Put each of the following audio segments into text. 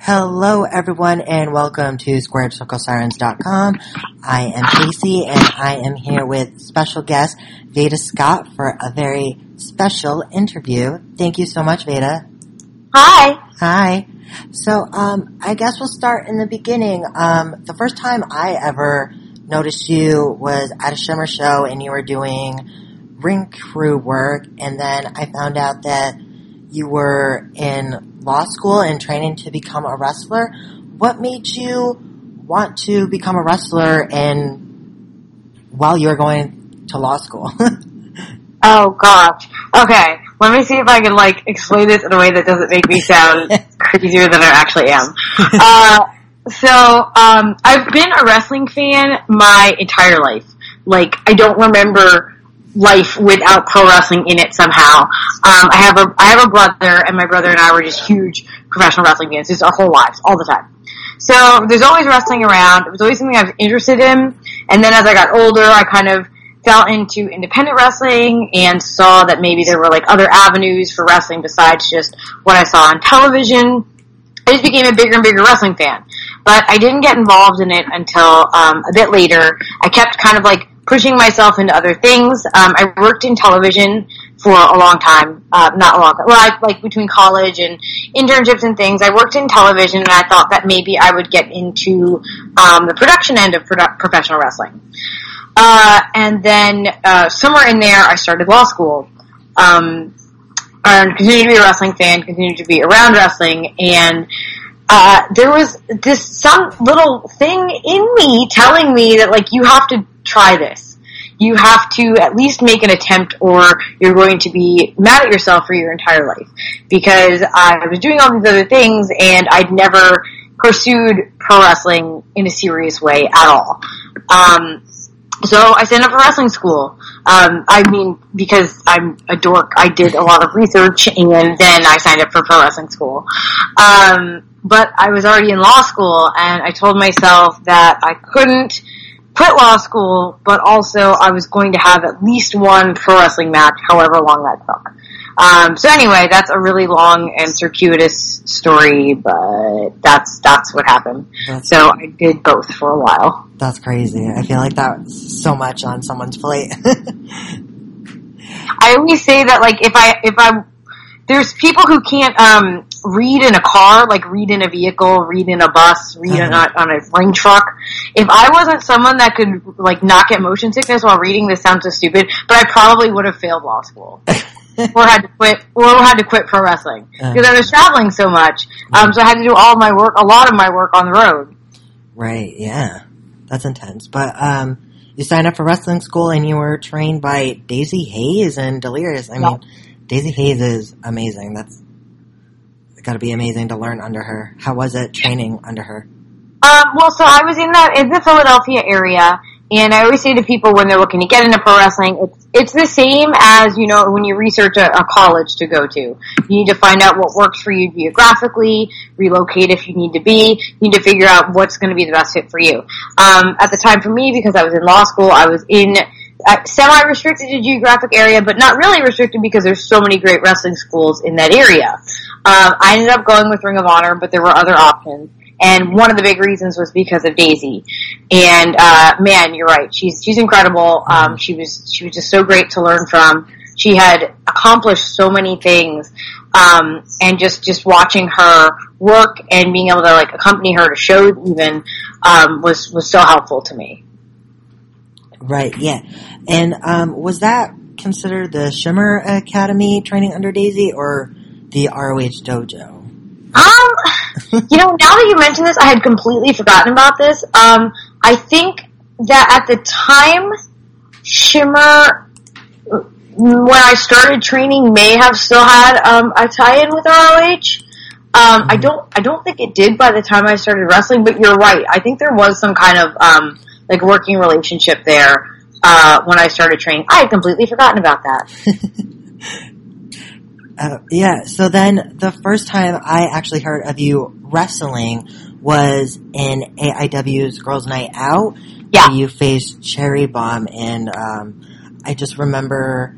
Hello everyone and welcome to SquaredCircleSirens.com. I am Casey and I am here with special guest Veda Scott for a very special interview. Thank you so much Veda. Hi. Hi. So um, I guess we'll start in the beginning. Um, the first time I ever noticed you was at a Shimmer show and you were doing ring crew work and then I found out that you were in law school and training to become a wrestler. What made you want to become a wrestler and while you were going to law school? oh gosh. Okay. Let me see if I can like explain this in a way that doesn't make me sound crazier than I actually am. Uh, so, um, I've been a wrestling fan my entire life. Like, I don't remember life without pro wrestling in it somehow. Um, I have a I have a brother, and my brother and I were just huge professional wrestling fans, just our whole lives, all the time. So there's always wrestling around. It was always something I was interested in, and then as I got older, I kind of fell into independent wrestling and saw that maybe there were like other avenues for wrestling besides just what I saw on television. I just became a bigger and bigger wrestling fan. But I didn't get involved in it until um, a bit later. I kept kind of like pushing myself into other things. Um, I worked in television for a long time, uh, not a long time, well, I, like between college and internships and things. I worked in television and I thought that maybe I would get into um, the production end of produ- professional wrestling. Uh, and then uh, somewhere in there, I started law school. Um, and continued to be a wrestling fan, continued to be around wrestling, and uh, there was this some little thing in me telling me that like you have to try this. You have to at least make an attempt or you're going to be mad at yourself for your entire life. Because I was doing all these other things and I'd never pursued pro wrestling in a serious way at all. Um, so I signed up for wrestling school. Um, I mean, because I'm a dork, I did a lot of research and then I signed up for pro wrestling school. Um, but I was already in law school and I told myself that I couldn't quit law school, but also I was going to have at least one pro wrestling match, however long that took. Um, so anyway, that's a really long and circuitous story, but that's that's what happened. That's so I did both for a while. That's crazy. I feel like that's so much on someone's plate. I always say that like if I if I there's people who can't um, read in a car, like read in a vehicle, read in a bus, read uh-huh. on, a ring truck. If I wasn't someone that could like not get motion sickness while reading, this sounds so stupid, but I probably would have failed law school. or had to quit, or had to quit pro wrestling because uh-huh. I was traveling so much. Um, so I had to do all my work, a lot of my work on the road. Right. Yeah, that's intense. But um, you signed up for wrestling school and you were trained by Daizee Haze and Delirious. I mean, Daizee Haze is amazing. That's got to be amazing to learn under her. How was it training under her? Um, well, so I was in the in the Philadelphia area, and I always say to people when they're looking to get into pro wrestling, it's it's the same as you know when you research a, a college to go to. You need to find out what works for you geographically, relocate if you need to be. You need to figure out what's going to be the best fit for you. Um, at the time for me, because I was in law school, I was in semi-restricted to geographic area, but not really restricted because there's so many great wrestling schools in that area. Um, I ended up going with Ring of Honor, but there were other options. And one of the big reasons was because of Daizee. And, uh, man, you're right. She's, she's incredible. Um, she was, she was just so great to learn from. She had accomplished so many things. Um, and just, just watching her work and being able to like accompany her to shows even, um, was, was so helpful to me. Right, yeah. And um, was that considered the Shimmer Academy training under Daizee or the ROH Dojo? Um, you know, now that you mention this, I had completely forgotten about this. Um, I think that at the time, Shimmer, when I started training, may have still had um, a tie-in with ROH. Um, I don't, I don't think it did by the time I started wrestling, but you're right. I think there was some kind of um, like working relationship there uh, when I started training. I had completely forgotten about that. uh, yeah. So then the first time I actually heard of you wrestling was in AIW's Girls Night Out. Yeah. you faced Cherry Bomb, and um, I just remember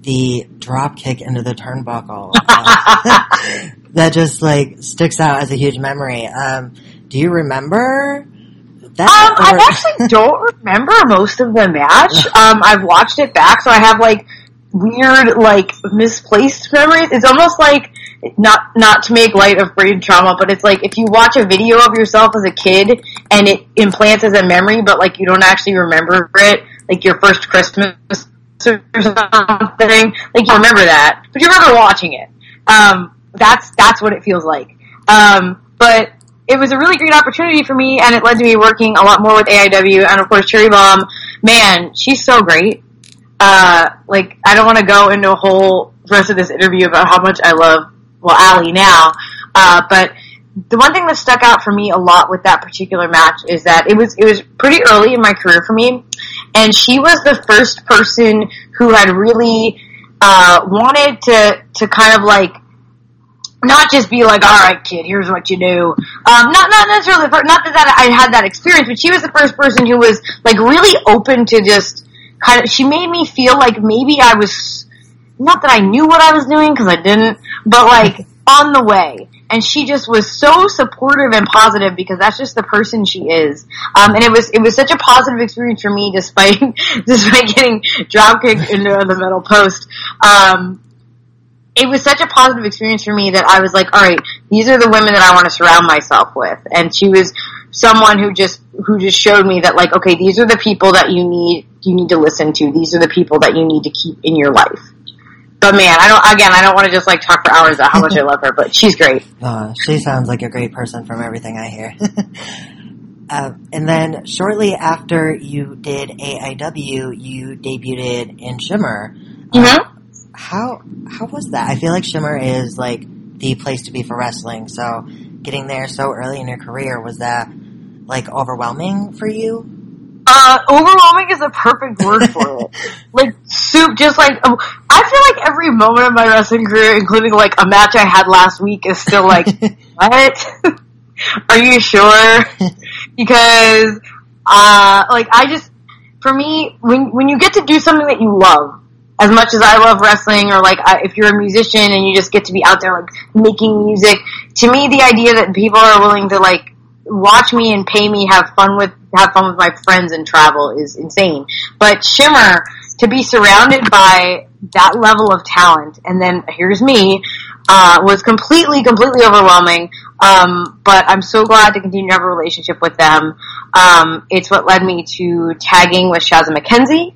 the drop kick into the turnbuckle. that just like sticks out as a huge memory. Um, do you remember that? Um, I actually don't remember most of the match. Um, I've watched it back, so I have like weird, like misplaced memories. It's almost like not not to make light of brain trauma, but it's like if you watch a video of yourself as a kid and it implants as a memory, but like you don't actually remember it, like your first Christmas or something. Like you remember that, but you remember watching it. Um, that's that's what it feels like. Um, but it was a really great opportunity for me, and it led to me working a lot more with AIW, and of course Cherry Bomb. Man, she's so great. Uh, like I don't want to go into a whole rest of this interview about how much I love well Allie now, uh, but the one thing that stuck out for me a lot with that particular match is that it was it was pretty early in my career for me, and she was the first person who had really uh, wanted to to kind of like not just be like, all right, kid, here's what you do. Um, not not necessarily, not that, that I had that experience, but she was the first person who was like really open to just kind of. She made me feel like maybe I was not that I knew what I was doing because I didn't, but like on the way. And she just was so supportive and positive because that's just the person she is. Um, and it was it was such a positive experience for me, despite despite getting drop kicked into the metal post. Um, it was such a positive experience for me that I was like, all right, these are the women that I want to surround myself with. And she was someone who just who just showed me that like, okay, these are the people that you need you need to listen to. These are the people that you need to keep in your life. But man, I don't again, I don't want to just like talk for hours about how much I love her, but she's great. Uh, she sounds like a great person from everything I hear. uh, and then shortly after you did AIW, you debuted in Shimmer. Uh, Mm-hmm. How how was that? I feel like Shimmer is like the place to be for wrestling. So getting there so early in your career was that like overwhelming for you? Uh, overwhelming is a perfect word for it. like soup, just like um, I feel like every moment of my wrestling career, including like a match I had last week, is still like, what? Are you sure? because, uh, like I just, for me, when when you get to do something that you love, as much as I love wrestling, or like I, if you're a musician and you just get to be out there like making music, to me, the idea that people are willing to like watch me and pay me have fun with have fun with my friends and travel is insane. But Shimmer to be surrounded by that level of talent and then here's me uh, was completely completely overwhelming. Um, but I'm so glad to continue to have a relationship with them. Um, it's what led me to tagging with Shazza McKenzie,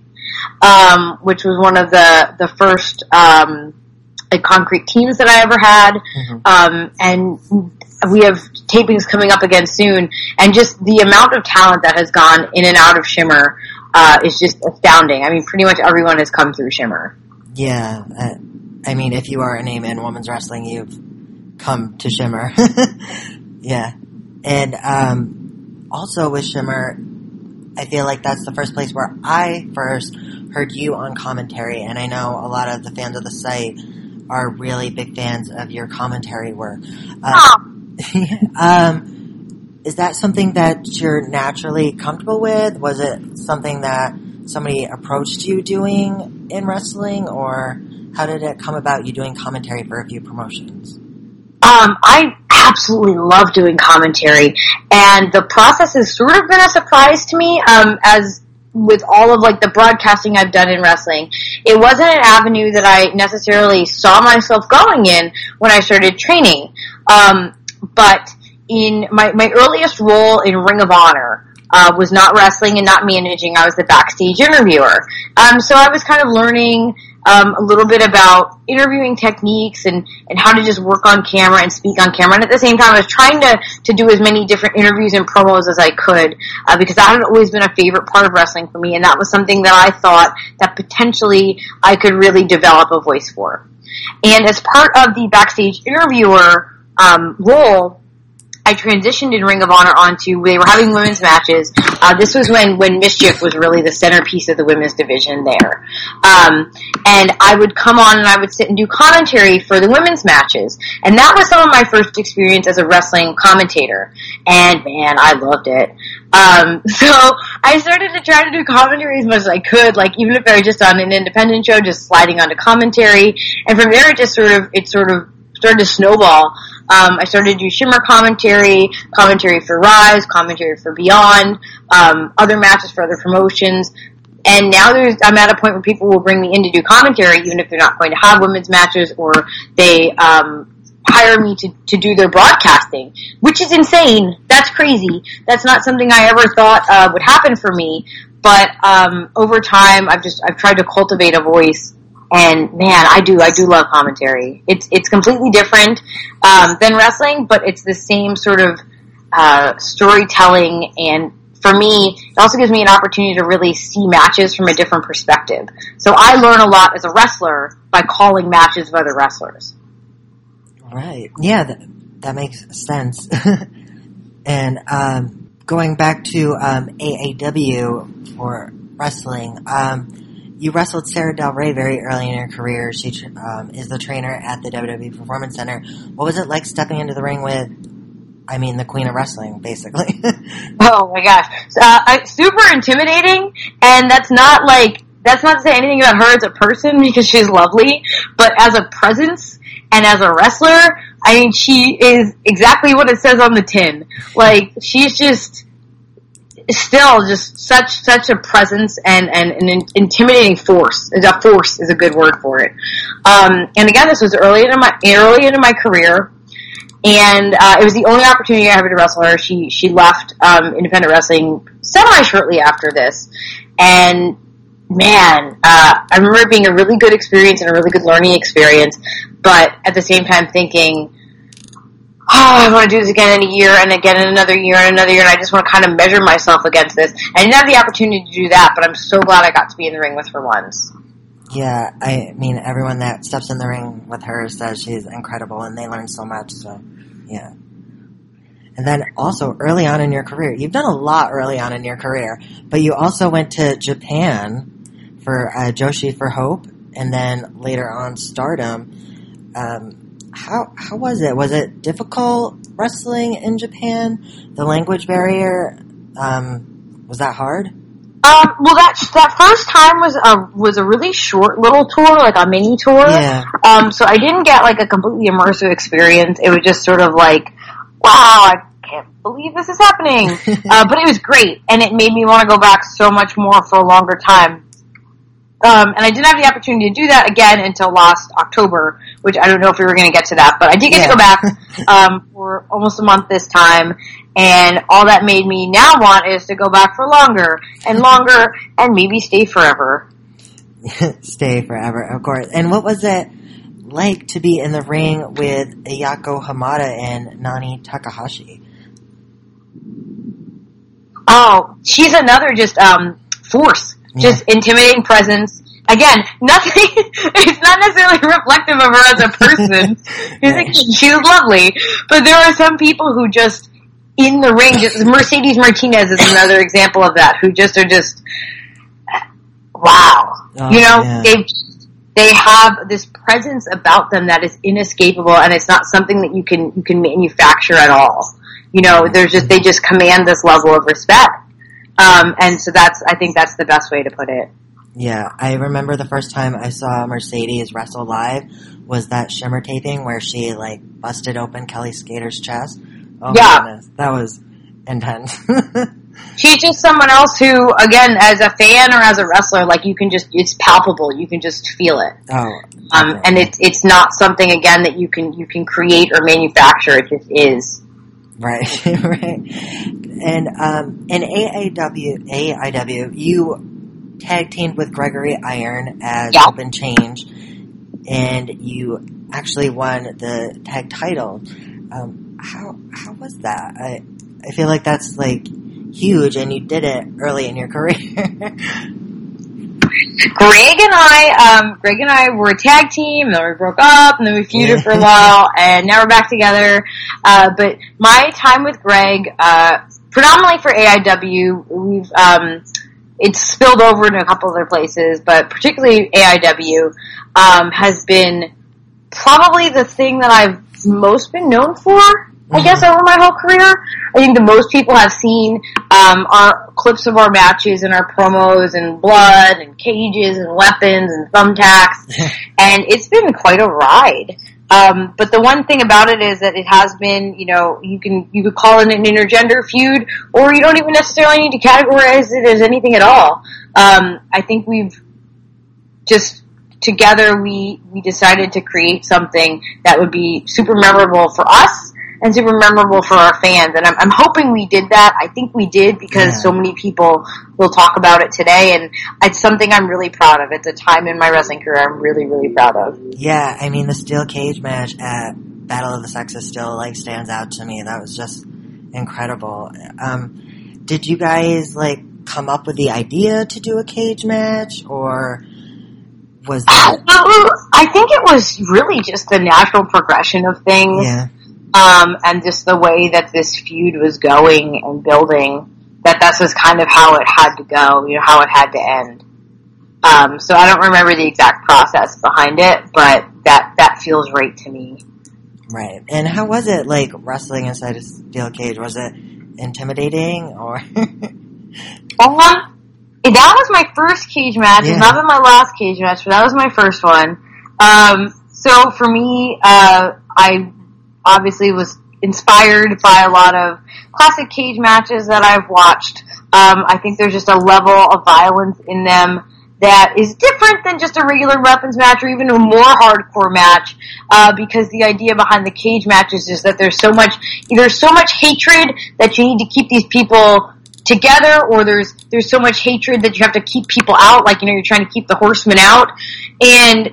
um, which was one of the the first um, like concrete teams that I ever had. Um, and we have tapings coming up again soon, and just the amount of talent that has gone in and out of Shimmer uh, is just astounding. I mean, pretty much everyone has come through Shimmer. Yeah, uh, I mean, if you are a name in women's wrestling, you've come to Shimmer. yeah, and um, also with Shimmer, I feel like that's the first place where I first heard you on commentary, and I know a lot of the fans of the site are really big fans of your commentary work. Uh, um, is that something that you're naturally comfortable with? Was it something that somebody approached you doing in wrestling, or how did it come about you doing commentary for a few promotions? Um, I absolutely love doing commentary, and the process has sort of been a surprise to me. Um, as with all of like the broadcasting I've done in wrestling, it wasn't an avenue that I necessarily saw myself going in when I started training. Um, but in my my earliest role in Ring of Honor. Uh, was not wrestling and not managing. I was the backstage interviewer. Um, so I was kind of learning um, a little bit about interviewing techniques and, and how to just work on camera and speak on camera. And at the same time, I was trying to, to do as many different interviews and promos as I could uh, because that had always been a favorite part of wrestling for me. And that was something that I thought that potentially I could really develop a voice for. And as part of the backstage interviewer um, role, I transitioned in Ring of Honor onto they were having women's matches. Uh, this was when when MsChif was really the centerpiece of the women's division there, um, and I would come on and I would sit and do commentary for the women's matches, and that was some of my first experience as a wrestling commentator. And man, I loved it. Um, so I started to try to do commentary as much as I could, like even if I was just on an independent show, just sliding onto commentary, and from there it just sort of it sort of started to snowball. Um, I started to do Shimmer commentary, commentary for Rise, commentary for Beyond, um, other matches for other promotions. And now there's, I'm at a point where people will bring me in to do commentary, even if they're not going to have women's matches, or they um, hire me to, to do their broadcasting, which is insane. That's crazy. That's not something I ever thought uh, would happen for me. But um, over time, I've just I've tried to cultivate a voice, and man, I do I do love commentary. It's it's completely different um, than wrestling, but it's the same sort of uh, storytelling and for me, it also gives me an opportunity to really see matches from a different perspective. So I learn a lot as a wrestler by calling matches of other wrestlers. Right. Yeah, that, that makes sense. and um, going back to um, AAW for wrestling, um, you wrestled Sara Del Rey very early in your career. She um, is the trainer at the WWE Performance Center. What was it like stepping into the ring with I mean, the queen of wrestling, basically. oh my gosh, uh, super intimidating, and that's not like that's not to say anything about her as a person because she's lovely, but as a presence and as a wrestler, I mean, she is exactly what it says on the tin. Like she's just still just such such a presence and, and an intimidating force. A force is a good word for it. Um, and again, this was early in my early into my career and uh, it was the only opportunity I ever to wrestle her. She she left um, independent wrestling semi shortly after this, and man, uh, I remember it being a really good experience and a really good learning experience. But at the same time, thinking, oh, I want to do this again in a year and again in another year and another year, and I just want to kind of measure myself against this. I didn't have the opportunity to do that, but I'm so glad I got to be in the ring with her once. Yeah, I mean, everyone that steps in the ring with her says she's incredible and they learn so much, so, yeah. And then also, early on in your career, you've done a lot early on in your career, but you also went to Japan for uh, Joshi for Hope, and then later on Stardom. Um, how how was it? Was it difficult wrestling in Japan? The language barrier um, was that hard? Um, well, that that first time was a was a really short little tour, like a mini tour. Yeah. Um, so I didn't get like a completely immersive experience. It was just sort of like, wow, I can't believe this is happening. uh, but it was great, and it made me want to go back so much more for a longer time. Um, and I didn't have the opportunity to do that again until last October, which I don't know if we were going to get to that, but I did get yeah. to go back um, for almost a month this time, and all that made me now want is to go back for longer and longer and maybe stay forever. stay forever, of course. And what was it like to be in the ring with Ayako Hamada and Nanae Takahashi? Oh, she's another just um, force, yeah. just intimidating presence. Again, nothing. it's not necessarily reflective of her as a person. right. She's lovely, but there are some people who just in the ring. Just, Mercedes Martinez is another example of that, who just are just wow. Oh, you know, yeah. they they have this presence about them that is inescapable, and it's not something that you can you can manufacture at all. You know, there's just they just command this level of respect, um, and so that's I think that's the best way to put it. Yeah, I remember the first time I saw Mercedes wrestle live was that Shimmer taping where she like busted open Kellie Skater's chest Oh yeah. Goodness. That was intense. She's just someone else who, again, as a fan or as a wrestler, like you can just, it's palpable. You can just feel it. Oh. Um, and it's, it's not something, again, that you can, you can create or manufacture. It just is. Right, right. And, um, in AIW, AIW, you tag teamed with Gregory Iron as. Open Change, and you actually won the tag title. Um, how how was that? I I feel like that's like huge, and you did it early in your career. Greg and I, um, Greg and I were a tag team, and then we broke up, and then we feuded for a while, and now we're back together. Uh, but my time with Greg, uh, predominantly for AIW, we've um, it's spilled over into a couple other places, but particularly AIW um, has been probably the thing that I've most been known for. I guess over my whole career, I think the most people have seen um, our clips of our matches and our promos and blood and cages and weapons and thumbtacks, and it's been quite a ride. Um, but the one thing about it is that it has been, you know, you can you could call it an intergender feud, or you don't even necessarily need to categorize it as anything at all. Um, I think we've just together we we decided to create something that would be super memorable for us and super memorable for our fans. And I'm, I'm hoping we did that. I think we did because Yeah. so many people will talk about it today, and it's something I'm really proud of. It's a time in my wrestling career I'm really really proud of. Yeah, I mean the steel cage match at Battle of the Sexes still like stands out to me. That was just incredible. Um, did you guys like come up with the idea to do a cage match, or was that? I think it was really just the natural progression of things. Yeah, um, and just the way that this feud was going and building, that that's just kind of how it had to go, you know, how it had to end. Um, so I don't remember the exact process behind it, but that that feels right to me. right. And how was it like wrestling inside a steel cage? Was it intimidating or? Um, that was my first cage match. Yeah. It's not been my last cage match, but that was my first one. Um, so for me, uh, I obviously was inspired by a lot of classic cage matches that I've watched. Um, I think there's just a level of violence in them that is different than just a regular weapons match or even a more hardcore match uh, because the idea behind the cage matches is that there's so much there's so much hatred that you need to keep these people together or there's there's so much hatred that you have to keep people out like you know you're trying to keep the horsemen out and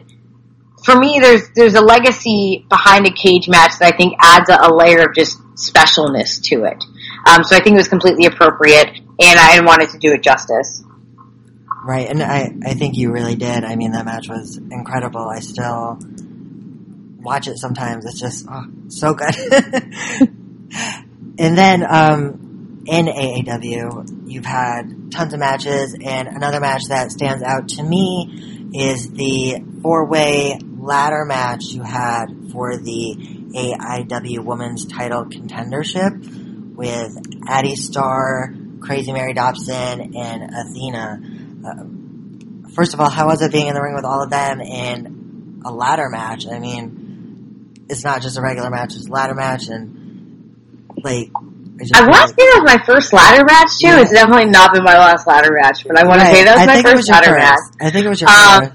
for me there's there's a legacy behind a cage match that I think adds a, a layer of just specialness to it um, so I think it was completely appropriate and I wanted to do it justice Right, and I, I think you really did. I mean, that match was incredible. I still watch it sometimes. It's just oh, so good. and then um, in AIW, you've had tons of matches, and another match that stands out to me is the four-way ladder match you had for the AIW Women's Title Contendership with Addy Starr, Crazy Mary Dobson, and Athena. Uh, first of all, how was it being in the ring with all of them in a ladder match? I mean, it's not just a regular match; it's a ladder match, and like I, I want to say that was my first ladder match too. Yeah. It's definitely not been my last ladder match, but I want to say that was I my first was ladder first. match. I think it was your Um, first.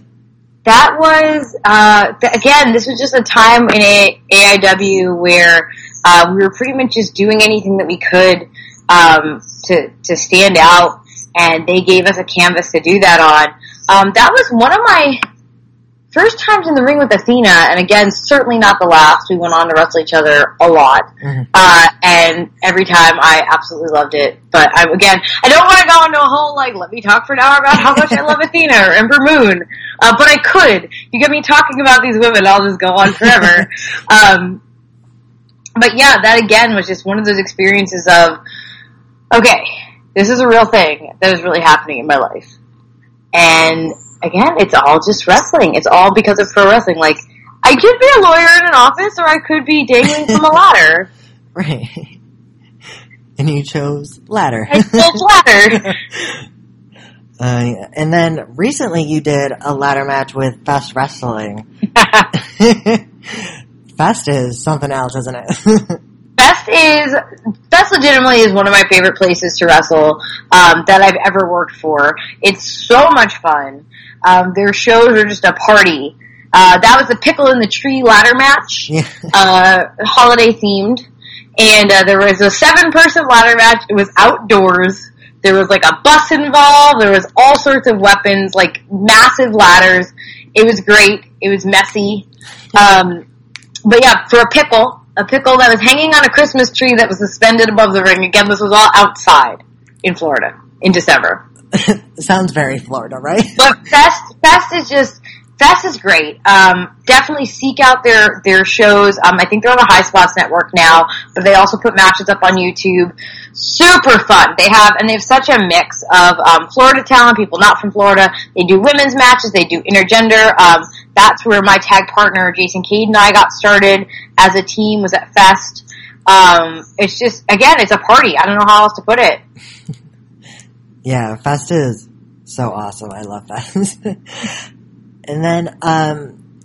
That was uh, th- again. This was just a time in a- AIW where uh, we were pretty much just doing anything that we could um, to to stand out, and they gave us a canvas to do that on. Um, that was one of my first times in the ring with Athena, and again, certainly not the last. We went on to wrestle each other a lot. Mhm. Uh, and every time I absolutely loved it. But I, again, I don't want to go into a whole, like, let me talk for an hour about how much I love Athena or Ember Moon. Uh, but I could. You get me talking about these women, I'll just go on forever. um, but yeah, that again was just one of those experiences of, okay, this is a real thing that is really happening in my life. And again, it's all just wrestling. It's all because of pro wrestling. Like, I could be a lawyer in an office or I could be dangling from a ladder. Right. and you chose ladder. I chose ladder. Uh, and then recently you did a ladder match with Fest Wrestling. Fest is something else, isn't it? Best is Best legitimately is one of my favorite places to wrestle um, that I've ever worked for. It's so much fun. Um, their shows are just a party. Uh, that was the pickle in the tree ladder match, yeah. uh, holiday themed, and uh, there was a seven person ladder match. It was outdoors. There was like a bus involved. There was all sorts of weapons, like massive ladders. It was great. It was messy. Um, but yeah, for a pickle, a pickle that was hanging on a Christmas tree that was suspended above the ring. Again, this was all outside in Florida in December. Sounds very Florida, right? But Fest, Fest is just, Fest is great. Um, definitely seek out their, their shows. Um, I think they're on the High Spots Network now, but they also put matches up on YouTube. Super fun. They have, and they have such a mix of, um, Florida talent, people not from Florida. They do women's matches, they do intergender. Um, that's where my tag partner, Jason Cade and I got started as a team, was at Fest. Um, it's just, again, it's a party. I don't know how else to put it. Yeah, Fest is so awesome. I love Fest. and then, um,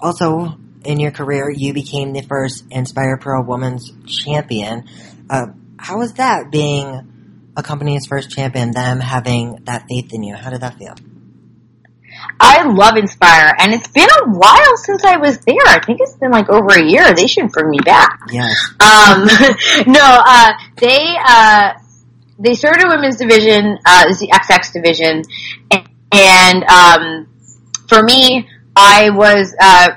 also in your career, you became the first Inspire Pro Women's Champion. Uh, how was that being a company's first champion, them having that faith in you? How did that feel? I love Inspire, and it's been a while since I was there. I think it's been like over a year. They should bring me back. Yes. Um, no, uh, they uh, they started a women's division. Uh, it's the XX division, and, and um, for me, I was uh,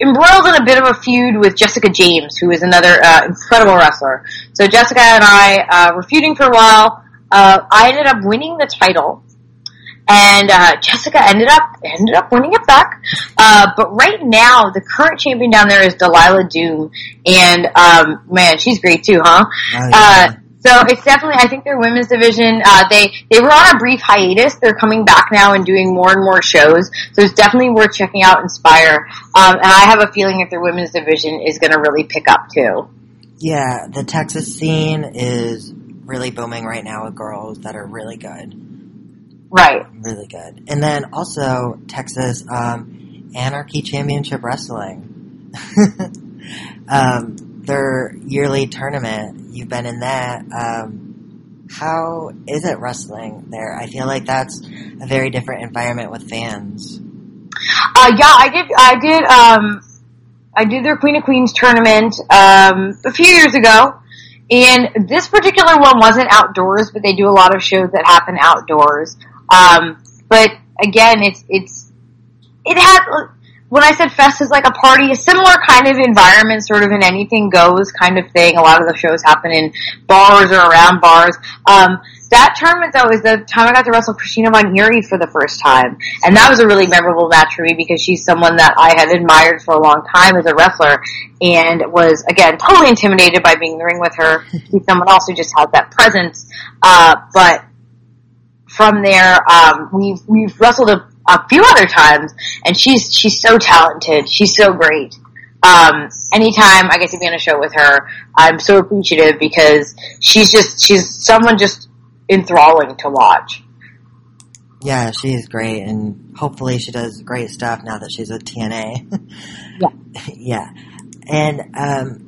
embroiled in a bit of a feud with Jessica James, who is another uh, incredible wrestler. So Jessica and I uh, were feuding for a while. Uh, I ended up winning the title, and uh, Jessica ended up ended up winning it back. Uh, but right now, the current champion down there is Delilah Doom, and um, man, she's great too, huh? Oh, yeah. So it's definitely, I think their women's division, uh, they, they were on a brief hiatus. They're coming back now and doing more and more shows. So it's definitely worth checking out Inspire. Um, and I have a feeling that their women's division is going to really pick up too. Yeah, the Texas scene is really booming right now with girls that are really good. Right. Really good. And then also Texas um, Anarchy Championship Wrestling. um, their yearly tournament. You've been in that. Um, how is it wrestling there? I feel like that's a very different environment with fans. Uh, yeah, I did, I did, um, I did their Queen of Queens tournament, um, a few years ago. And this particular one wasn't outdoors, but they do a lot of shows that happen outdoors. Um, but again, it's, it's, it had, when I said fest is like a party, a similar kind of environment, sort of an anything goes kind of thing. A lot of the shows happen in bars or around bars. Um, that tournament though is the time I got to wrestle Christina Von Eerie for the first time. And that was a really memorable match for me because she's someone that I had admired for a long time as a wrestler and was again totally intimidated by being in the ring with her. She's someone else who just has that presence. Uh, but from there, um, we've, we've wrestled a a few other times, and she's she's so talented. She's so great. Um, anytime I get to be on a show with her, I'm so appreciative because she's just she's someone just enthralling to watch. Yeah, she is great, and hopefully she does great stuff now that she's with TNA. yeah, yeah, and um,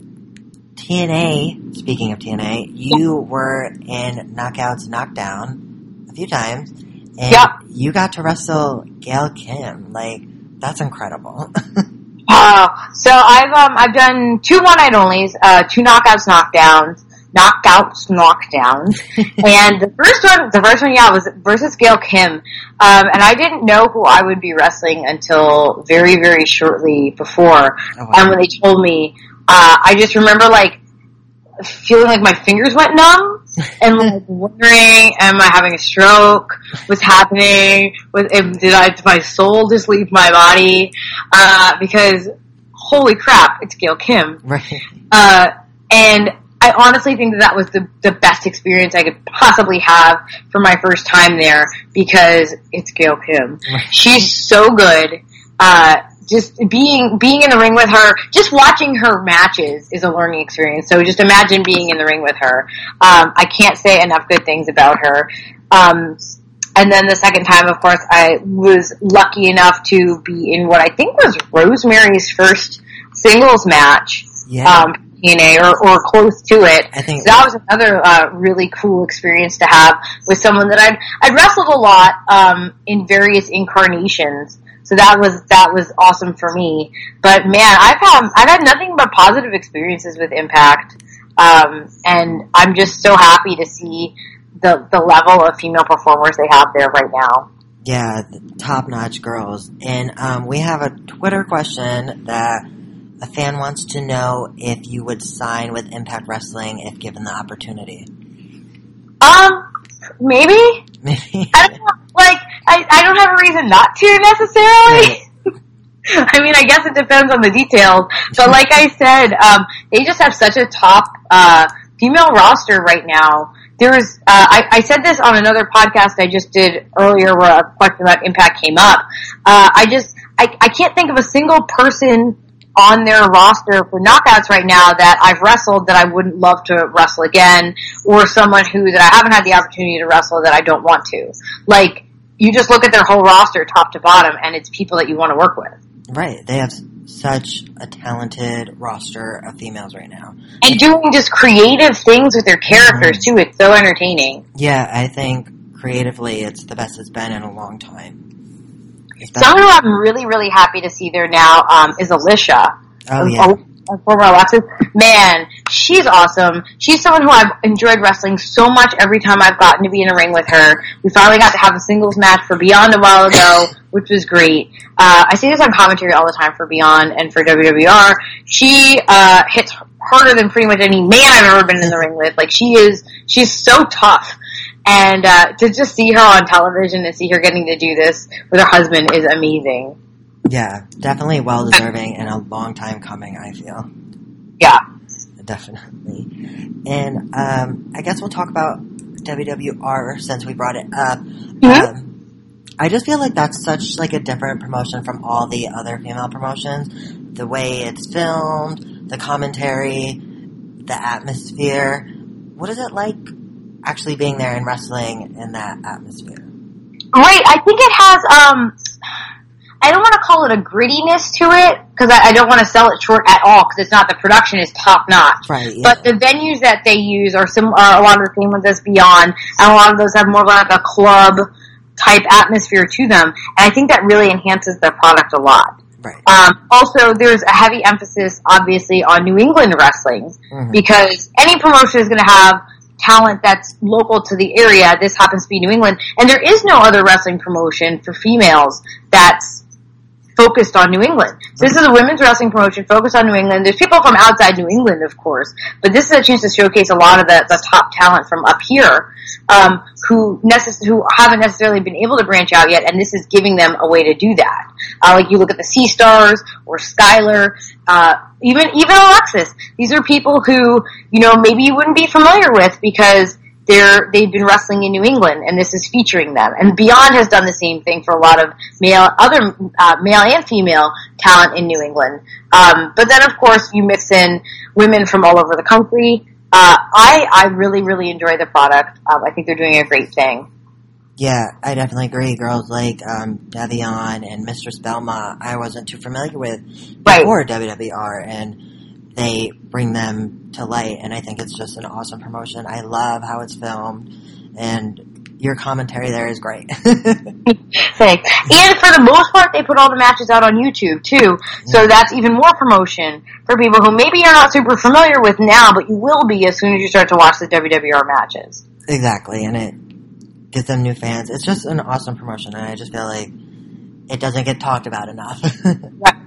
TNA. Speaking of TNA, you yeah. were in Knockouts Knockdown a few times. And yep. you got to wrestle Gail Kim. Like, that's incredible. uh, so I've, um, I've done two one night onlys, uh, two knockouts, knockdowns, knockouts, knockdowns. and the first one, the first one, yeah, was versus Gail Kim. Um, and I didn't know who I would be wrestling until very, very shortly before. Oh, wow. And when they told me, uh, I just remember like, feeling like my fingers went numb and like wondering, am I having a stroke? What's happening? Was, did I, did my soul just leave my body? Uh, because holy crap, it's Gail Kim. Right. Uh, and I honestly think that that was the, the best experience I could possibly have for my first time there because it's Gail Kim. Right. She's so good. Uh, just being being in the ring with her, just watching her matches is a learning experience. So just imagine being in the ring with her. Um, I can't say enough good things about her. Um, and then the second time, of course, I was lucky enough to be in what I think was Rosemary's first singles match. Yeah. Um, TNA or, or close to it. I think so that was another uh, really cool experience to have with someone that I'd I'd wrestled a lot um, in various incarnations. So that was that was awesome for me. But man, I've had I've had nothing but positive experiences with Impact, um, and I'm just so happy to see the the level of female performers they have there right now. Yeah, top notch girls. And um, we have a Twitter question that a fan wants to know if you would sign with Impact Wrestling if given the opportunity. Um, maybe. Maybe. I don't know. Like, I, I don't have a reason not to necessarily. I mean, I guess it depends on the details. But like I said, um, they just have such a top uh, female roster right now. There was, uh, I, I said this on another podcast I just did earlier where a question about Impact came up. Uh, I just, I, I can't think of a single person on their roster for knockouts right now that I've wrestled that I wouldn't love to wrestle again, or someone who that I haven't had the opportunity to wrestle that I don't want to. Like, you just look at their whole roster top to bottom and it's people that you want to work with. Right. They have such a talented roster of females right now. And doing just creative things with their characters too. It's so entertaining. Yeah, I think creatively it's the best it's been in a long time. Someone who I'm really, really happy to see there now um, is Alisha. oh yeah, a former Alexxis. Man, she's awesome. She's someone who I've enjoyed wrestling so much every time I've gotten to be in a ring with her. We finally got to have a singles match for Beyond a while ago, which was great. Uh, I see this on commentary all the time for Beyond and for WWR. She uh, hits harder than pretty much any man I've ever been in the ring with. Like she is, she's so tough. And uh, to just see her on television and see her getting to do this with her husband is amazing. Yeah, definitely well deserving and a long time coming. I feel. Yeah. Definitely. And um, I guess we'll talk about WWR since we brought it up. Mhm. Um, I just feel like that's such like a different promotion from all the other female promotions. The way it's filmed, the commentary, the atmosphere. What is it like actually being there and wrestling in that atmosphere? Right. I think it has. Um, I don't want to call it a grittiness to it because I, I don't want to sell it short at all because it's not. The production is top notch. Right. Yeah. But the venues that they use are some are a lot of the same ones as Beyond, and a lot of those have more like a club type atmosphere to them, and I think that really enhances their product a lot. right. Um, also, there's a heavy emphasis, obviously, on New England wrestling Mhm. because any promotion is going to have talent that's local to the area. This happens to be New England, and there is no other wrestling promotion for females that's focused on New England. So this is a women's wrestling promotion focused on New England. There's people from outside New England, of course, but this is a chance to showcase a lot of the, the top talent from up here um, who necess- who haven't necessarily been able to branch out yet, and this is giving them a way to do that. Uh, like you look at the Sea Stars or Skylar, uh, even even Alexxis. These are people who you know maybe you wouldn't be familiar with because they're they've been wrestling in New England, and this is featuring them. And Beyond has done the same thing for a lot of male, other uh, male and female talent in New England. Um, but then, of course, you mix in women from all over the country. Uh, I I really really enjoy the product. Um, I think they're doing a great thing. Yeah, I definitely agree. Girls like um, Davienne and Mistress Belmont, I wasn't too familiar with Right. before WWR, and they bring them to light, and I think it's just an awesome promotion. I love how it's filmed, and your commentary there is great. Thanks. And for the most part, they put all the matches out on YouTube too. So that's even more promotion for people who maybe you're not super familiar with now, but you will be as soon as you start to watch the WWR matches. exactly, and it gets them new fans. It's just an awesome promotion, and I just feel like it doesn't get talked about enough.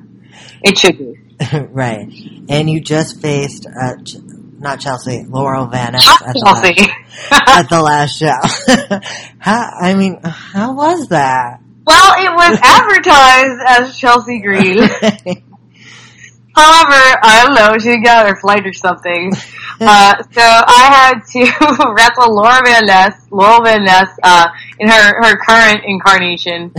It should be. right. And you just faced, uh, Ch- not Chelsea, Laurel Van Ness at the, Chelsea. last, at the last show. how, I mean, how was that? well, it was advertised as Chelsea Green. However, I don't know, she got her flight or something. Uh, so I had to wrestle Laura Van Ness, Laurel Van Ness, uh, in her, her current incarnation.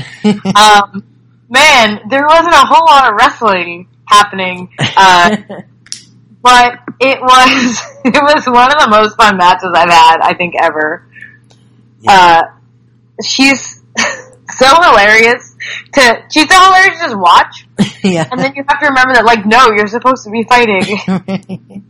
Um, man, there wasn't a whole lot of wrestling happening, uh, but it was, it was one of the most fun matches I've had, I think, ever. Uh, she's so hilarious to, she's so hilarious to just watch, yeah. and then you have to remember that, like, no, you're supposed to be fighting.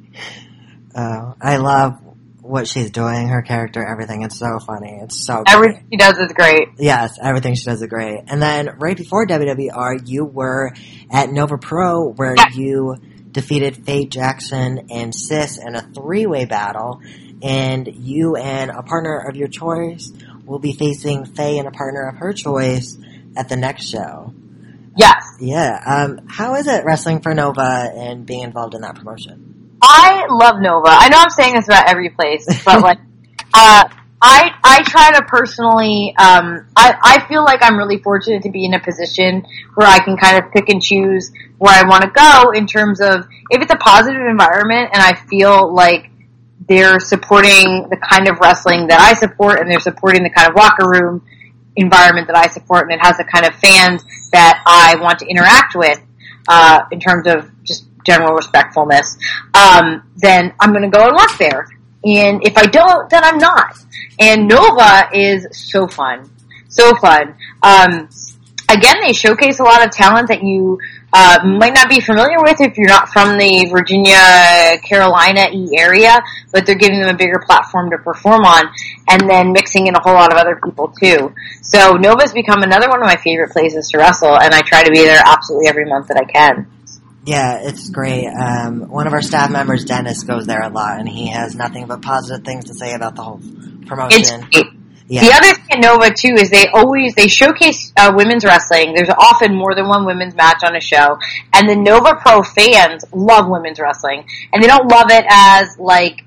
oh, I love what she's doing, her character, everything. It's so funny. It's so great. Everything she does is great. Yes, everything she does is great. And then right before WWR, you were at Nova Pro where Yeah. you defeated Faye Jackson and Sis in a three-way battle. And you and a partner of your choice will be facing Faye and a partner of her choice at the next show. Yes. Yeah. Um, how is it wrestling for Nova and being involved in that promotion? I love Nova. I know I'm saying this about every place, but like, uh, I I try to personally. Um, I I feel like I'm really fortunate to be in a position where I can kind of pick and choose where I want to go in terms of if it's a positive environment and I feel like they're supporting the kind of wrestling that I support and they're supporting the kind of locker room environment that I support and it has the kind of fans that I want to interact with uh, in terms of just general respectfulness, um, then I'm going to go and work there. And if I don't, then I'm not. And Nova is so fun, so fun. Um, again, they showcase a lot of talent that you uh, might not be familiar with if you're not from the Virginia, Carolina E area, but they're giving them a bigger platform to perform on, and then mixing in a whole lot of other people too. So Nova's become another one of my favorite places to wrestle, and I try to be there absolutely every month that I can. Yeah, it's great. Um, one of our staff members, Dennis, goes there a lot, and he has nothing but positive things to say about the whole promotion. Yeah, The other thing at Nova too is they always they showcase uh, women's wrestling. There's often more than one women's match on a show, and the Nova Pro fans love women's wrestling, and they don't love it as like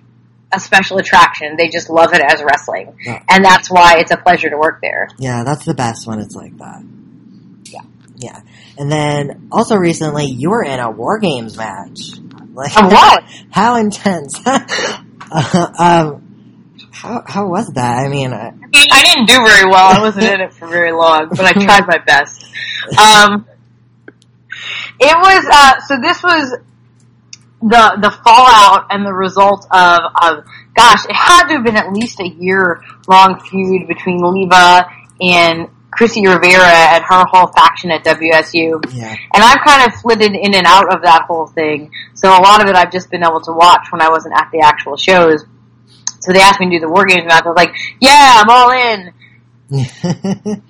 a special attraction. They just love it as wrestling, Yeah. and that's why it's a pleasure to work there. yeah, that's the best when it's like that. Yeah. yeah. And then also recently, you were in a War Games match. Like, A what? How intense? uh, um, how how was that? I mean, uh, I I didn't do very well. I wasn't in it for very long, but I tried my best. Um, it was uh, so. This was the the fallout and the result of of gosh, it had to have been at least a year long feud between Leva and Chrissy Rivera and her whole faction at WSU. yeah, And I've kind of flitted in and out of that whole thing. So a lot of it I've just been able to watch when I wasn't at the actual shows. So they asked me to do the War Games match. I was like, yeah, I'm all in.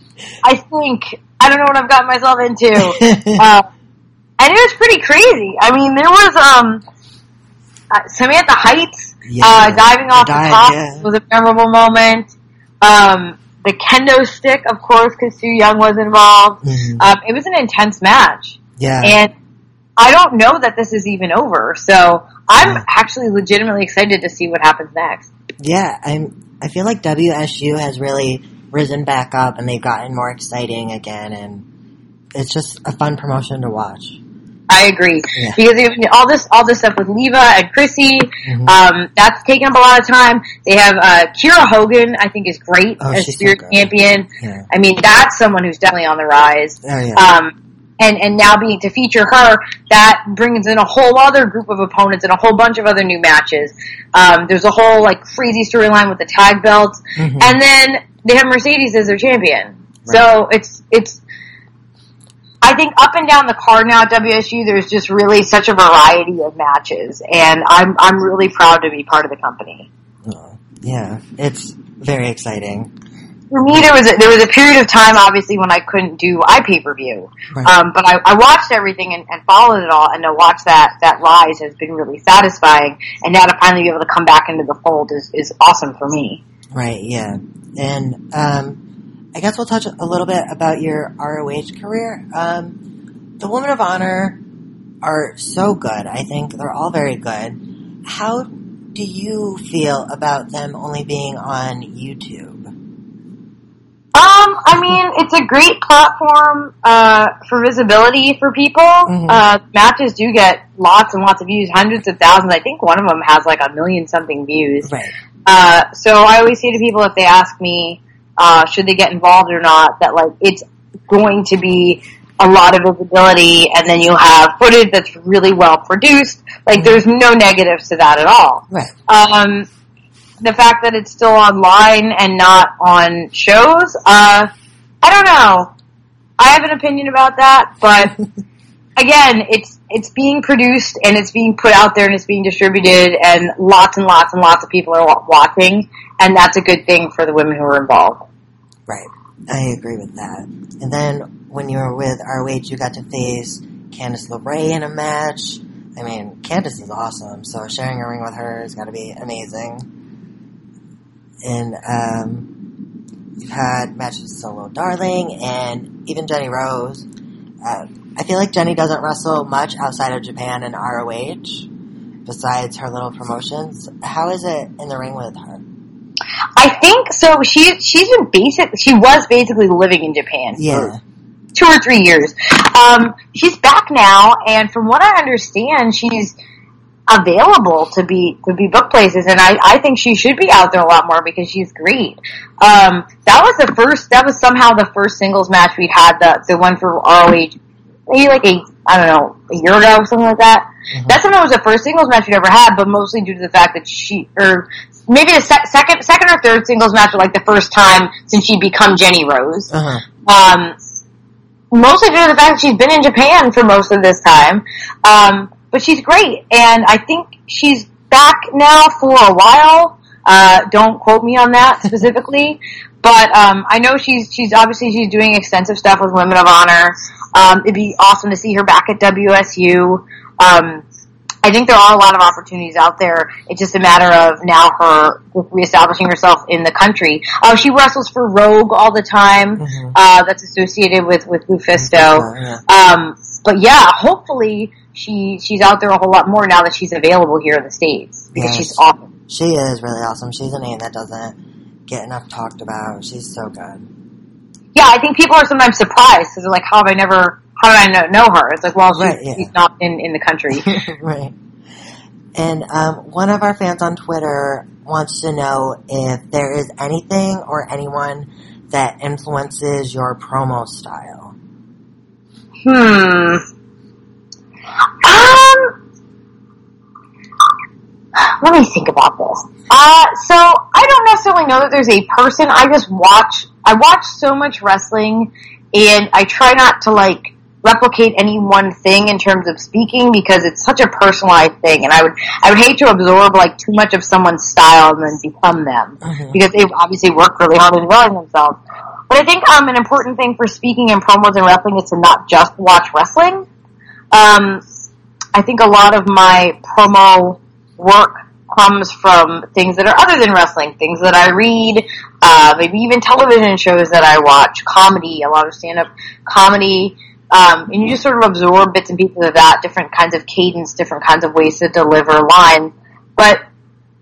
I think. I don't know what I've gotten myself into. uh, and it was pretty crazy. I mean, there was, um, uh, Samantha Heights, Yeah. uh, diving off the, dive, top yeah. was a memorable moment. Um, the kendo stick, of course, because Su Yung was involved. Mhm. Um, it was an intense match. yeah, And I don't know that this is even over, so I'm Yeah. actually legitimately excited to see what happens next. yeah. I'm. I feel like WSU has really risen back up, and they've gotten more exciting again, and it's just a fun promotion to watch. I agree Yeah. because even all this all this stuff with Leva and Chrissy, Mhm. um, that's taken up a lot of time. They have uh, Kiera Hogan, I think, is great Oh, as she's so champion. Yeah. I mean, that's someone who's definitely on the rise. Oh yeah. Um, and and now being to feature her, that brings in a whole other group of opponents and a whole bunch of other new matches. Um, there's a whole like crazy storyline with the tag belts, Mhm. and then they have Mercedes as their champion. So it's it's. I think up and down the card now at WSU, there's just really such a variety of matches, and I'm I'm really proud to be part of the company. Oh, yeah, it's very exciting. For me, there was a, there was a period of time, obviously, when I couldn't do iPay per view, Right. um, but I, I watched everything and, and followed it all, and to watch that that rise has been really satisfying. And now to finally be able to come back into the fold is is awesome for me. Right, yeah. And um, I guess we'll touch a little bit about your ROH career. Um, the Women of Honor are so good. I think they're all very good. How do you feel about them only being on YouTube? Um, I mean, it's a great platform uh, for visibility for people. Mhm. Uh, matches do get lots and lots of views, hundreds of thousands. I think one of them has like a million something views. Right. Uh, so I always say to people if they ask me, uh, should they get involved or not, that like it's going to be a lot of visibility and then you'll have footage that's really well produced. Like there's no negatives to that at all. Right. Um, the fact that it's still online and not on shows, uh, I don't know. I have an opinion about that, but again, it's it's being produced and it's being put out there and it's being distributed, and lots and lots and lots of people are watching, and that's a good thing for the women who are involved. Right. I agree with that. And then when you were with ROH, you got to face Candice LeRae in a match. I mean, Candice is awesome, so sharing a ring with her has got to be amazing. And um, you've had matches with Solo Darling and even Jenny Rose. Uh, I feel like Jenny doesn't wrestle much outside of Japan and ROH, besides her little promotions. How is it in the ring with her? I think so. She she's been basic. She was basically living in Japan. for Yeah. two or three years. Um, she's back now, and from what I understand, she's available to be to be book places, and I, I think she should be out there a lot more because she's great. Um, that was the first. That was somehow the first singles match we'd had. The the one for ROH, maybe like a I don't know a year ago or something like that. Mhm. when it was the first singles match we'd ever had, but mostly due to the fact that she or maybe the sec- second second or third singles match, or like the first time since she'd become Jenny Rose. Uh huh. Um, mostly due to the fact that she's been in Japan for most of this time. Um, but she's great, and I think she's back now for a while. Uh, don't quote me on that specifically, but um, I know she's she's obviously she's doing extensive stuff with Women of Honor. Um, it'd be awesome to see her back at WSU. Um, I think there are a lot of opportunities out there. It's just a matter of now her reestablishing herself in the country. Uh, she wrestles for Rogue all the time. Mhm. Uh, that's associated with with LuFisto. Yeah. Um, but yeah, hopefully she she's out there a whole lot more now that she's available here in the states because she's awesome. She is really awesome. She's a name that doesn't get enough talked about. She's so good. Yeah, I think people are sometimes surprised because they're like, "How have I never? How did I know, know her?" It's like, well, she, Right, yeah. she's not in in the country. right. And um, one of our fans on Twitter wants to know if there is anything or anyone that influences your promo style. Hmm. Um. Let me think about this. Uh, so I don't necessarily know that there's a person. I just watch. I watch so much wrestling, and I try not to like replicate any one thing in terms of speaking because it's such a personalized thing, and I would I would hate to absorb like too much of someone's style and then become them Mhm. because they obviously work really hard in growing themselves. But I think um, an important thing for speaking and promos and wrestling is to not just watch wrestling. Um, I think a lot of my promo work comes from things that are other than wrestling, things that I read, uh, maybe even television shows that I watch, comedy, a lot of stand-up comedy, um, and you just sort of absorb bits and pieces of that, different kinds of cadence, different kinds of ways to deliver lines. But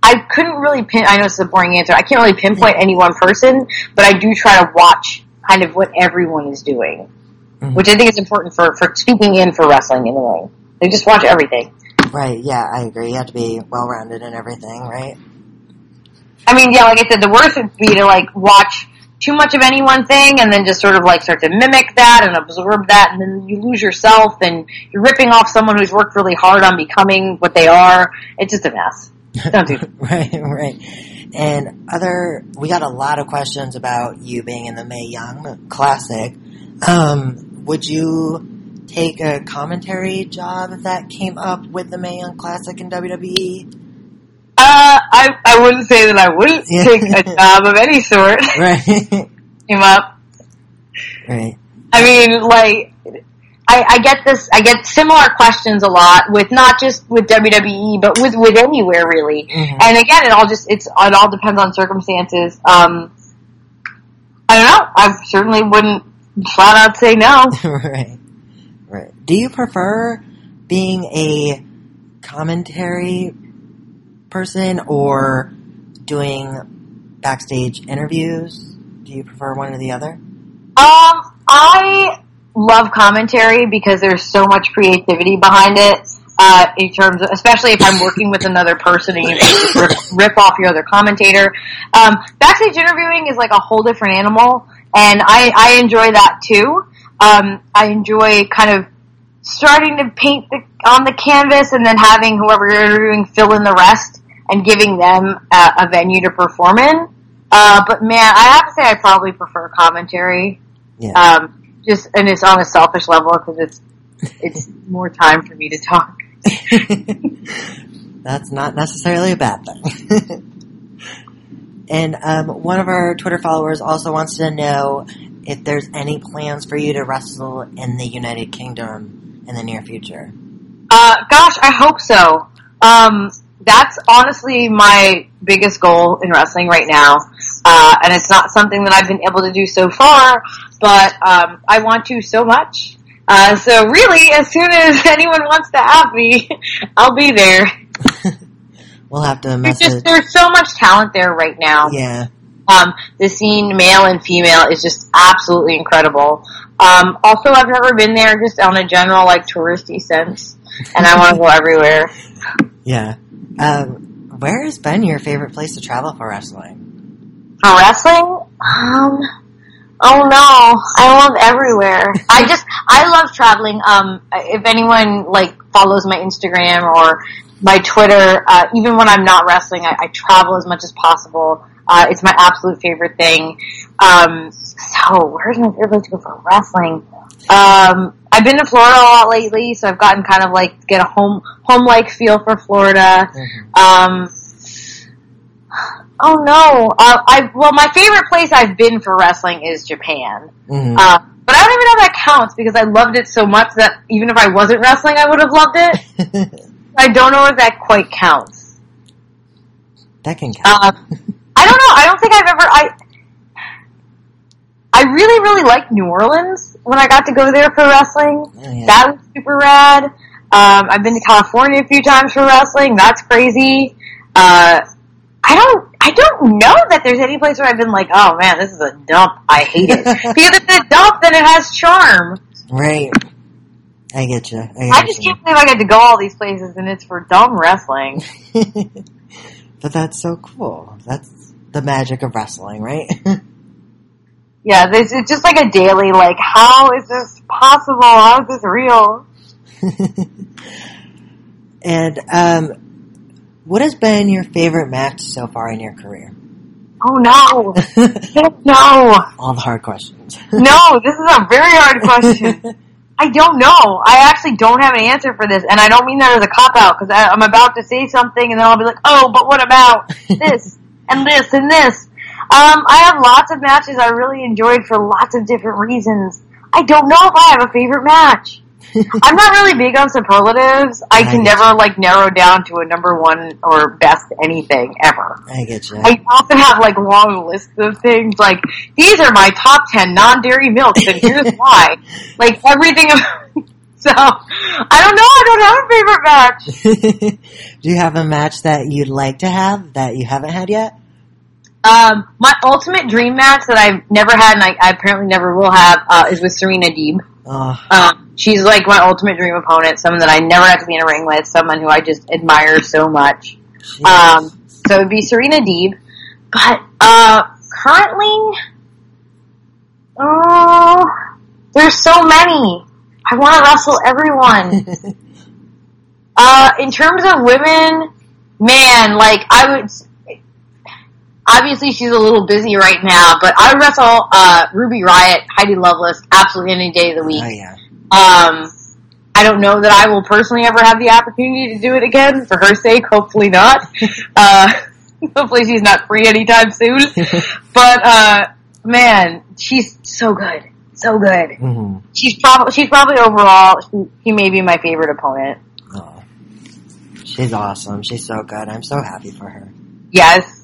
I couldn't really pin, I know it's a boring answer, I can't really pinpoint any one person, but I do try to watch kind of what everyone is doing, Mhm. which I think is important for, for speaking in for wrestling in the ring. They just watch everything. Right, yeah, I agree. You have to be well rounded in everything, right? I mean, yeah, like I said, the worst would be to like watch too much of any one thing and then just sort of like start to mimic that and absorb that and then you lose yourself and you're ripping off someone who's worked really hard on becoming what they are. It's just a mess. Don't do that. right, right. And other, we got a lot of questions about you being in the Mae Young Classic. Um, would you take a commentary job that came up with the Mae Young Classic in? WWE? Uh, I, I wouldn't say that I wouldn't Yeah. take a job of any sort. Right, Came up. right. I mean, like, I, I get this, I get similar questions a lot with not just with WWE, but with, with anywhere really. Mhm. And again, it all just, it's, it all depends on circumstances. Um, I don't know. I certainly wouldn't flat out say no. right. Do you prefer being a commentary person or doing backstage interviews? Do you prefer one or the other? Um, I love commentary because there's so much creativity behind it. Uh, in terms of, especially if I'm working with another person and you rip, rip off your other commentator. Um, backstage interviewing is like a whole different animal, and I, I enjoy that too. Um, I enjoy kind of starting to paint the, on the canvas and then having whoever you're interviewing fill in the rest and giving them a, a venue to perform in. Uh, but man, I have to say I probably prefer commentary. Yeah. Um, just and it's on a selfish level because it's it's more time for me to talk. That's not necessarily a bad thing. and um, one of our Twitter followers also wants to know if there's any plans for you to wrestle in the United Kingdom in the near future. Uh, gosh, I hope so. Um, that's honestly my biggest goal in wrestling right now, uh, and it's not something that I've been able to do so far, but um, I want to so much. Uh, so really, as soon as anyone wants to have me, I'll be there. We'll have to There's just there's so much talent there right now. Yeah. Um, the scene, male and female, is just absolutely incredible. Um, also, I've never been there just on a general, like, touristy sense, and I want to go everywhere. Yeah. Um, where has been your favorite place to travel for wrestling? For wrestling? Um, oh no, I love everywhere. I just, I love traveling. Um, if anyone, like, follows my Instagram or my Twitter, uh, even when I'm not wrestling, I, I travel as much as possible. Uh, it's my absolute favorite thing. Um, so where's my favorite place to go for wrestling? Um, I've been to Florida a lot lately, so I've gotten kind of like get a home home like feel for Florida. Mhm. Um, oh no, uh, I well my favorite place I've been for wrestling is Japan. Mhm. Uh, but I don't even know if that counts because I loved it so much that even if I wasn't wrestling, I would have loved it. I don't know if that quite counts. that can count. Um, I don't know. I don't think I've ever. I I really, really liked New Orleans when I got to go there for wrestling. Oh, yeah. That was super rad. Um, I've been to California a few times for wrestling. That's crazy. Uh, I don't. I don't know that there's any place where I've been like, oh man, this is a dump. I hate it. because if it's a dump, then it has charm. right. I get you. I, get I just can't believe I get to go all these places and it's for dumb wrestling. but that's so cool. That's the magic of wrestling, right? Yeah, this it's just like a daily, like, how is this possible? How is this real? and um, what has been your favorite match so far in your career? Oh no. no. All the hard questions. No, this is a very hard question. I don't know. I actually don't have an answer for this, and I don't mean that as a cop out because I'm about to say something, and then I'll be like, "Oh, but what about this and this and this?" Um, I have lots of matches I really enjoyed for lots of different reasons. I don't know if I have a favorite match. I'm not really big on superlatives. I can Right. never like narrow down to a number one or best anything ever. I get you. I often have like long lists of things like these are my top ten non-dairy milks and here's why. Like everything. so I don't know. I don't have a favorite match. Do you have a match that you'd like to have that you haven't had yet? Um, my ultimate dream match that I've never had and I, I apparently never will have uh, is with Serena Deeb. Oh, Um, she's like my ultimate dream opponent, someone that I never have to be in a ring with, someone who I just admire so much. Um, so it'd be Serena Deeb. But, uh, currently, oh, there's so many. I want to wrestle everyone. uh, in terms of women, man, like, I would, obviously she's a little busy right now, but I wrestle, uh, Ruby Riott, Heidi Lovelace, absolutely any day of the week. oh yeah. Um, I don't know that I will personally ever have the opportunity to do it again. For her sake, hopefully not. Uh, hopefully she's not free anytime soon. But uh, man, she's so good, so good. hmm She's probably she's probably overall she, she may be my favorite opponent. Oh. She's awesome. She's so good. I'm so happy for her. Yes.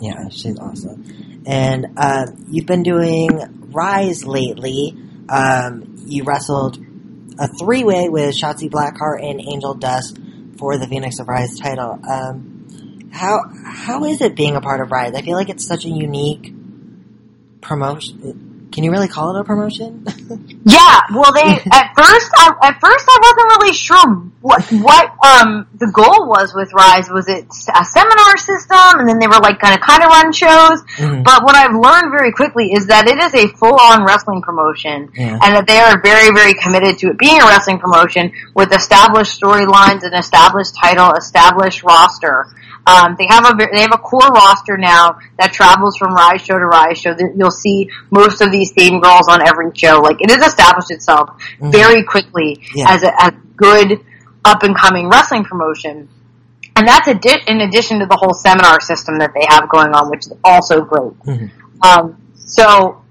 Yeah, she's awesome. And uh, you've been doing Rise lately. Um, you wrestled a three way with Shotzi Blackheart and Angel Dust for the Phoenix of Rise title. Um, how how is it being a part of Rise? I feel like it's such a unique promotion. Can you really call it a promotion? Yeah. Well, they at first I, at first I wasn't really sure what what um the goal was with Rise. Was it a seminar system, and then they were like going to kind of run shows? Mhm. But what I've learned very quickly is that it is a full on wrestling promotion, Yeah. and that they are very very committed to it being a wrestling promotion with established storylines, an established title, established roster. Um, they have a they have a core roster now that travels from Rise show to Rise show. That You'll see most of these same girls on every show. Like it has established itself Mhm. very quickly Yeah. as a, a good up and coming wrestling promotion. And that's a di- in addition to the whole seminar system that they have going on, which is also great. Mhm. Um, so,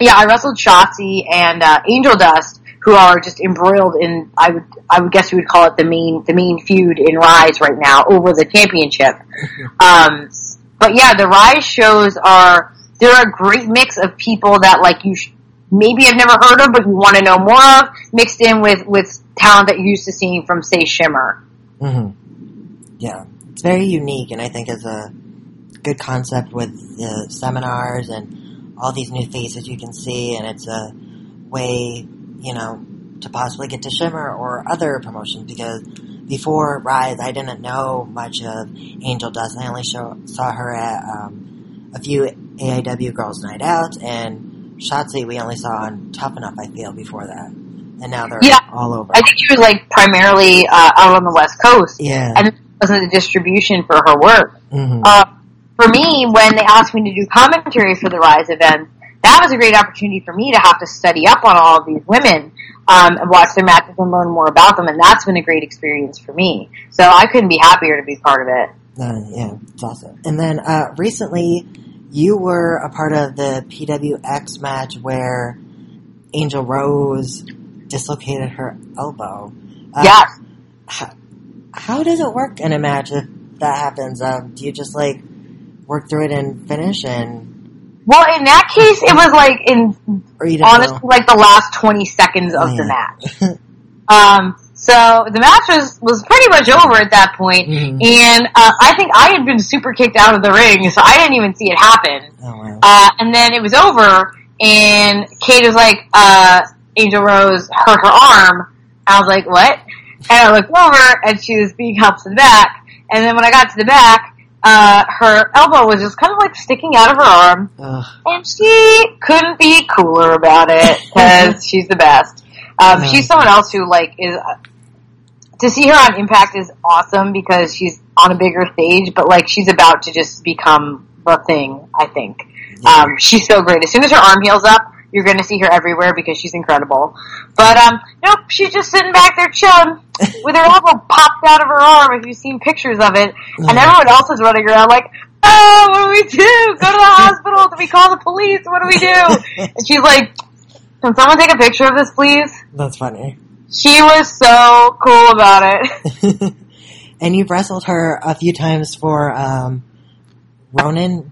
yeah, I wrestled Shotzi and uh, Angel Dust, who are just embroiled in I would I would guess you would call it the main the main feud in Rise right now over the championship. Um, but yeah, the Rise shows are they're a great mix of people that like you sh- maybe have never heard of, but you want to know more of, mixed in with with talent that you're used to seeing from say Shimmer. Mm-hmm. Yeah, it's very unique, and I think is a good concept with the seminars and all these new faces you can see, and it's a way, you know, to possibly get to Shimmer or other promotions because before Rise, I didn't know much of Angel Dust. I only show, saw her at um, a few AIW Girls Night Out, and Shotzi we only saw on Tough Enough. I feel before that, and now they're Yeah. all over. I think she was like primarily uh, out on the West Coast, yeah. and it wasn't the distribution for her work. hmm Uh, for me, when they asked me to do commentary for the Rise event, that was a great opportunity for me to have to study up on all of these women um, and watch their matches and learn more about them, and that's been a great experience for me. So I couldn't be happier to be part of it. Uh, yeah, it's awesome. And then uh, recently, you were a part of the PWX match where Angel Rose dislocated her elbow. Uh, yes. How, how, does it work in a match if that happens? Um, do you just like work through it and finish and? Well, in that case, it was like in honestly know? like the last twenty seconds of oh, yeah. the match. um, so the match was was pretty much over at that point, mm-hmm. and uh, I think I had been super kicked out of the ring, so I didn't even see it happen. Oh, wow. uh, and then it was over, and Kate was like, uh, "Angel Rose hurt her arm." I was like, "What?" And I looked over, and she was being helped to the back. And then when I got to the back, uh, her elbow was just kind of like sticking out of her arm, Ugh. and she couldn't be cooler about it because she's the best. Um, She's someone else who like is to see her on Impact is awesome because she's on a bigger stage, but like she's about to just become the thing. I think yeah. um, she's so great. As soon as her arm heals up, you're going to see her everywhere because she's incredible. But um, nope, she's just sitting back there chilling with her elbow popped out of her arm. If you've seen pictures of it, and everyone else is running around like, "Oh, what do we do? Go to the hospital? Do we call the police? What do we do?" and she's like, "Can someone take a picture of this, please?" That's funny. She was so cool about it. and you've wrestled her a few times for um, Ronin.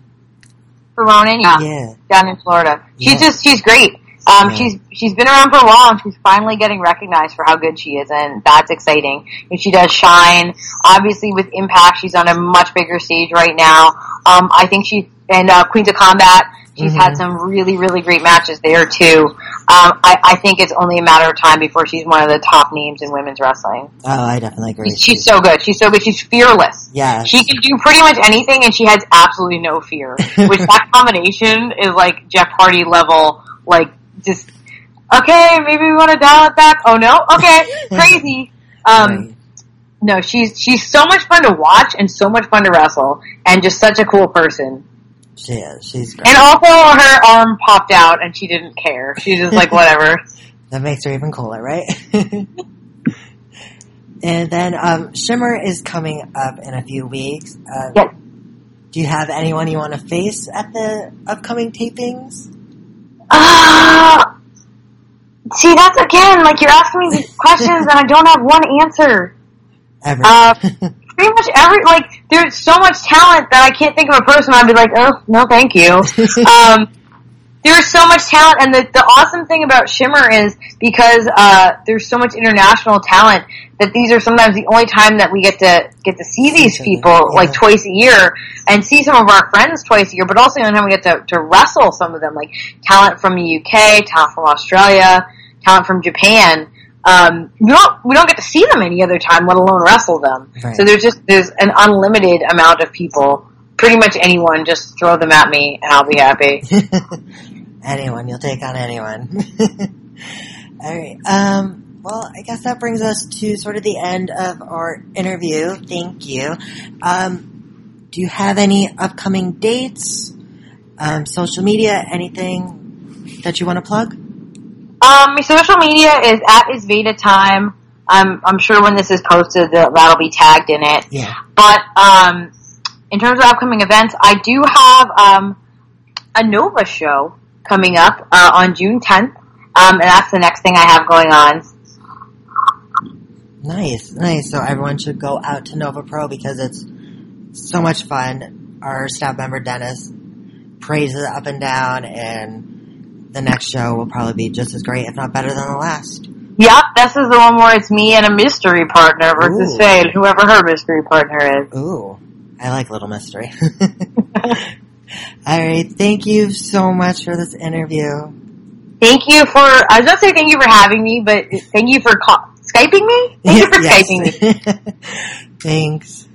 For Ronin, yeah. yeah. Down in Florida. She's yeah. just she's great. Um, she's she's been around for a while and she's finally getting recognized for how good she is and that's exciting. And she does shine. Obviously with Impact she's on a much bigger stage right now. Um, I think she's and uh, Queens of Combat She's mm-hmm. had some really, really great matches there too. Um, I, I, think it's only a matter of time before she's one of the top names in women's wrestling. Oh, I definitely agree. She's, she's so good. She's so good. She's fearless. Yeah. She can do pretty much anything and she has absolutely no fear. Which that combination is like Jeff Hardy level, like just, okay, maybe we want to dial it back. Oh no? Okay. Crazy. Um, right. No, she's, she's so much fun to watch and so much fun to wrestle and just such a cool person. She is. She's great. And also her arm popped out and she didn't care. She's just like, whatever. that makes her even cooler, right? and then, um, Shimmer is coming up in a few weeks. Uh, yes. Do you have anyone you want to face at the upcoming tapings? Uh, see, that's again, like you're asking me these questions and I don't have one answer. Ever. Uh, pretty much every like there's so much talent that I can't think of a person I'd be like, oh no, thank you. um, there's so much talent, and the the awesome thing about Shimmer is because uh, there's so much international talent that these are sometimes the only time that we get to get to see these people yeah. like twice a year and see some of our friends twice a year, but also the only time we get to to wrestle some of them, like talent from the UK, talent from Australia, talent from Japan um, we don't we don't get to see them any other time, let alone wrestle them. Right. So there's just there's an unlimited amount of people. Pretty much anyone, just throw them at me and I'll be happy. anyone, you'll take on anyone. All right. Um, well, I guess that brings us to sort of the end of our interview. Thank you. Um, do you have any upcoming dates, um, social media, anything that you want to plug? Um, my social media is at is Veda time. I'm I'm sure when this is posted that'll be tagged in it. Yeah. But um, in terms of upcoming events, I do have um, a Nova show coming up uh, on June 10th, um, and that's the next thing I have going on. Nice, nice. So everyone should go out to Nova Pro because it's so much fun. Our staff member Dennis praises up and down and the next show will probably be just as great, if not better than the last. Yep, this is the one where it's me and a mystery partner versus Ooh. Faye, whoever her mystery partner is. Ooh, I like Little Mystery. All right, thank you so much for this interview. Thank you for, I was going to say thank you for having me, but thank you for call, Skyping me? Thank you for yes. Skyping me. Thanks.